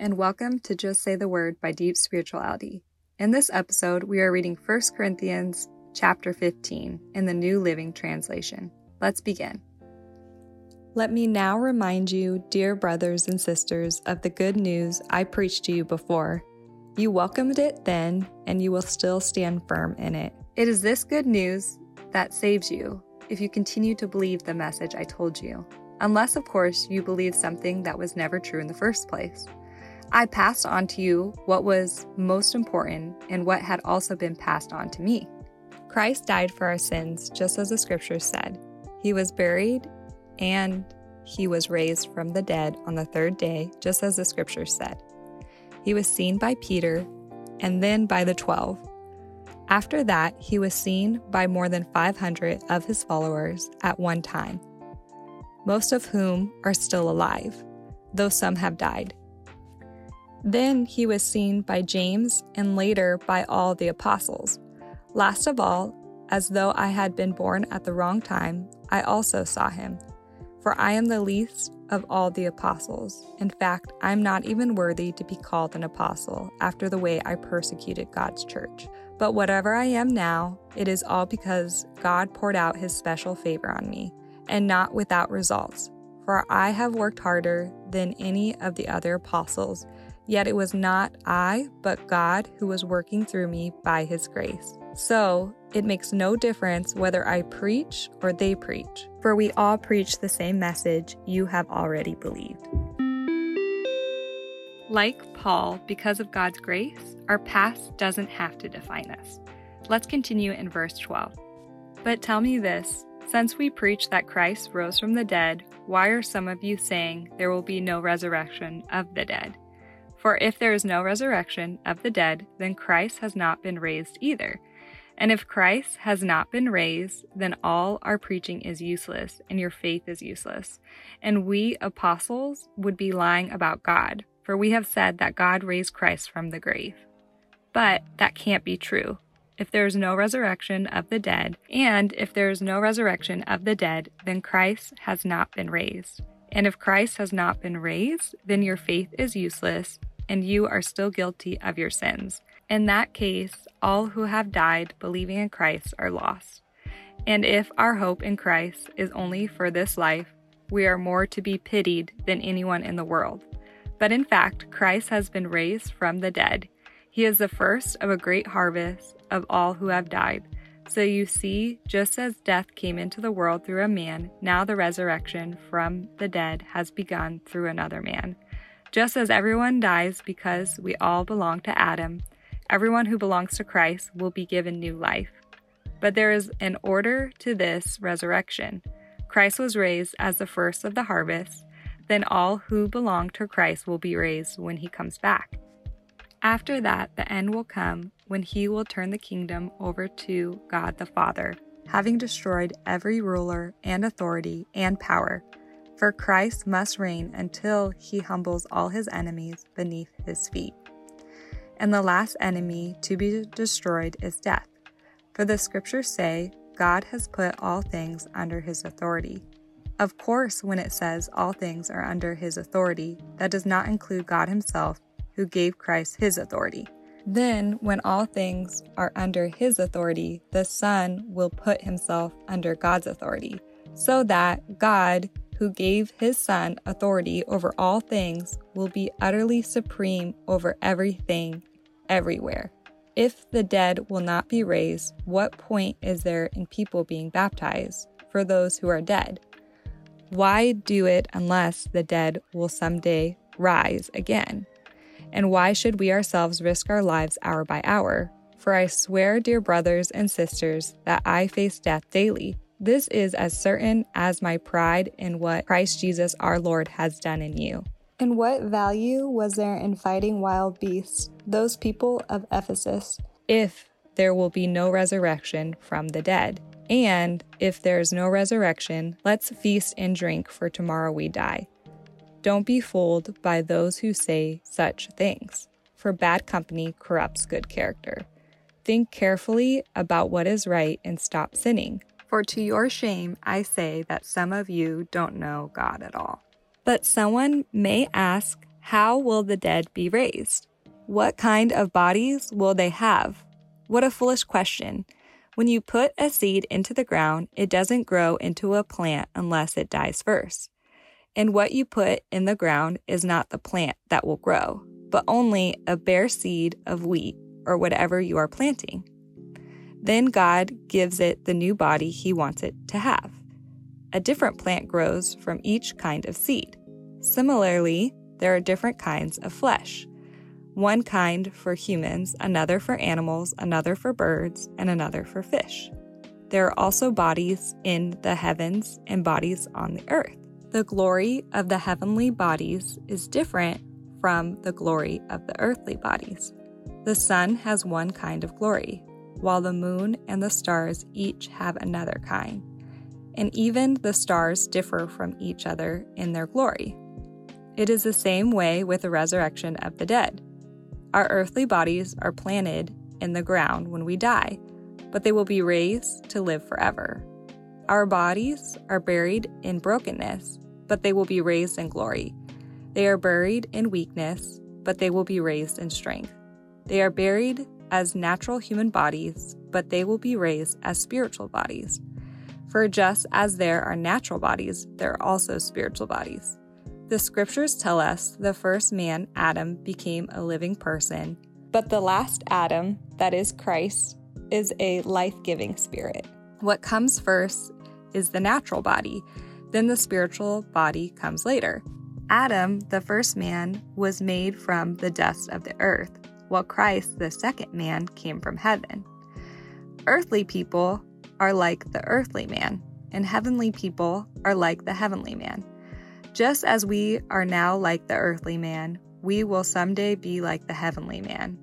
and welcome to Just Say the Word by Deep Spirituality. In this episode, we are reading 1 Corinthians chapter 15 in the New Living Translation. Let's begin. Let me now remind you, dear brothers and sisters, of the good news I preached to you before. You welcomed it then, and you will still stand firm in it. It is this good news that saves you if you continue to believe the message I told you unless, of course, you believe something that was never true in the first place. I passed on to you what was most important and what had also been passed on to me. Christ died for our sins, just as the scriptures said. He was buried and he was raised from the dead on the third day, just as the scriptures said. He was seen by Peter and then by the twelve. After that, he was seen by more than 500 of his followers at one time most of whom are still alive, though some have died. Then he was seen by James and later by all the apostles. Last of all, as though I had been born at the wrong time, I also saw him. For I am the least of all the apostles. In fact, I am not even worthy to be called an apostle after the way I persecuted God's church. But whatever I am now, it is all because God poured out his special favor on me and not without results. For I have worked harder than any of the other apostles, yet it was not I, but God who was working through me by his grace. So it makes no difference whether I preach or they preach, for we all preach the same message you have already believed. Like Paul, because of God's grace, our past doesn't have to define us. Let's continue in verse 12. But tell me this since we preach that Christ rose from the dead, why are some of you saying there will be no resurrection of the dead? For if there is no resurrection of the dead, then Christ has not been raised either. And if Christ has not been raised, then all our preaching is useless and your faith is useless. And we apostles would be lying about God, for we have said that God raised Christ from the grave. But that can't be true if there is no resurrection of the dead, and if there is no resurrection of the dead, then Christ has not been raised. And if Christ has not been raised, then your faith is useless, and you are still guilty of your sins. In that case, all who have died believing in Christ are lost. And if our hope in Christ is only for this life, we are more to be pitied than anyone in the world. But in fact, Christ has been raised from the dead. He is the first of a great harvest of all who have died. So you see, just as death came into the world through a man, now the resurrection from the dead has begun through another man. Just as everyone dies because we all belong to Adam, everyone who belongs to Christ will be given new life. But there is an order to this resurrection. Christ was raised as the first of the harvest, then all who belong to Christ will be raised when he comes back. After that, the end will come when he will turn the kingdom over to God the Father, having destroyed every ruler and authority and power. For Christ must reign until he humbles all his enemies beneath his feet. And the last enemy to be destroyed is death. For the scriptures say, God has put all things under his authority. Of course, when it says all things are under his authority, that does not include God himself who gave Christ his authority. Then, when all things are under his authority, the Son will put himself under God's authority, so that God, who gave his Son authority over all things, will be utterly supreme over everything, everywhere. If the dead will not be raised, what point is there in people being baptized for those who are dead? Why do it unless the dead will someday rise again? And why should we ourselves risk our lives hour by hour? For I swear, dear brothers and sisters, that I face death daily. This is as certain as my pride in what Christ Jesus our Lord has done in you. And what value was there in fighting wild beasts, those people of Ephesus, if there will be no resurrection from the dead? And if there is no resurrection, let's feast and drink, for tomorrow we die. Don't be fooled by those who say such things, for bad company corrupts good character. Think carefully about what is right and stop sinning. For to your shame, I say that some of you don't know God at all. But someone may ask, How will the dead be raised? What kind of bodies will they have? What a foolish question. When you put a seed into the ground, it doesn't grow into a plant unless it dies first. And what you put in the ground is not the plant that will grow, but only a bare seed of wheat or whatever you are planting. Then God gives it the new body He wants it to have. A different plant grows from each kind of seed. Similarly, there are different kinds of flesh one kind for humans, another for animals, another for birds, and another for fish. There are also bodies in the heavens and bodies on the earth. The glory of the heavenly bodies is different from the glory of the earthly bodies. The sun has one kind of glory, while the moon and the stars each have another kind. And even the stars differ from each other in their glory. It is the same way with the resurrection of the dead. Our earthly bodies are planted in the ground when we die, but they will be raised to live forever. Our bodies are buried in brokenness, but they will be raised in glory. They are buried in weakness, but they will be raised in strength. They are buried as natural human bodies, but they will be raised as spiritual bodies. For just as there are natural bodies, there are also spiritual bodies. The scriptures tell us the first man, Adam, became a living person, but the last Adam, that is Christ, is a life giving spirit. What comes first is the natural body, then the spiritual body comes later. Adam, the first man, was made from the dust of the earth while Christ, the second man, came from heaven. Earthly people are like the earthly man, and heavenly people are like the heavenly man. Just as we are now like the earthly man, we will someday be like the heavenly man.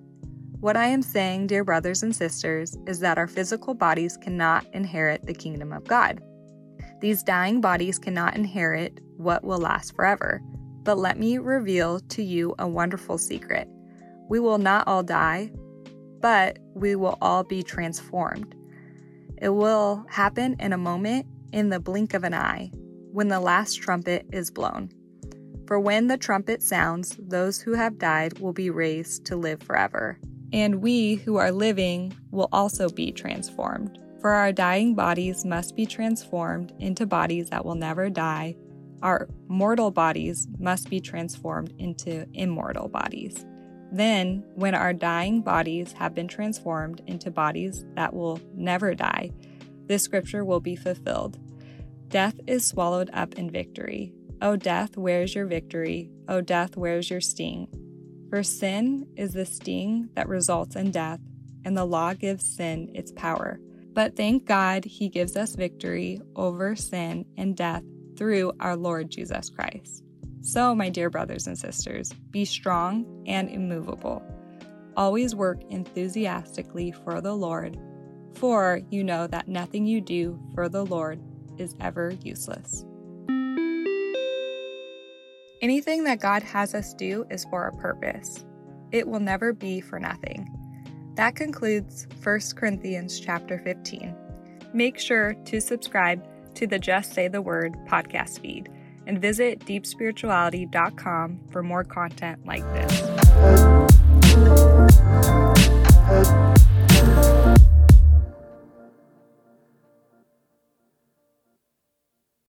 What I am saying, dear brothers and sisters, is that our physical bodies cannot inherit the kingdom of God. These dying bodies cannot inherit what will last forever. But let me reveal to you a wonderful secret. We will not all die, but we will all be transformed. It will happen in a moment, in the blink of an eye, when the last trumpet is blown. For when the trumpet sounds, those who have died will be raised to live forever. And we who are living will also be transformed. For our dying bodies must be transformed into bodies that will never die. Our mortal bodies must be transformed into immortal bodies. Then, when our dying bodies have been transformed into bodies that will never die, this scripture will be fulfilled. Death is swallowed up in victory. O death, where's your victory? O death, where's your sting? For sin is the sting that results in death, and the law gives sin its power. But thank God he gives us victory over sin and death through our Lord Jesus Christ. So, my dear brothers and sisters, be strong and immovable. Always work enthusiastically for the Lord, for you know that nothing you do for the Lord is ever useless. Anything that God has us do is for a purpose. It will never be for nothing. That concludes 1 Corinthians chapter 15. Make sure to subscribe to the Just Say the Word podcast feed and visit deepspirituality.com for more content like this.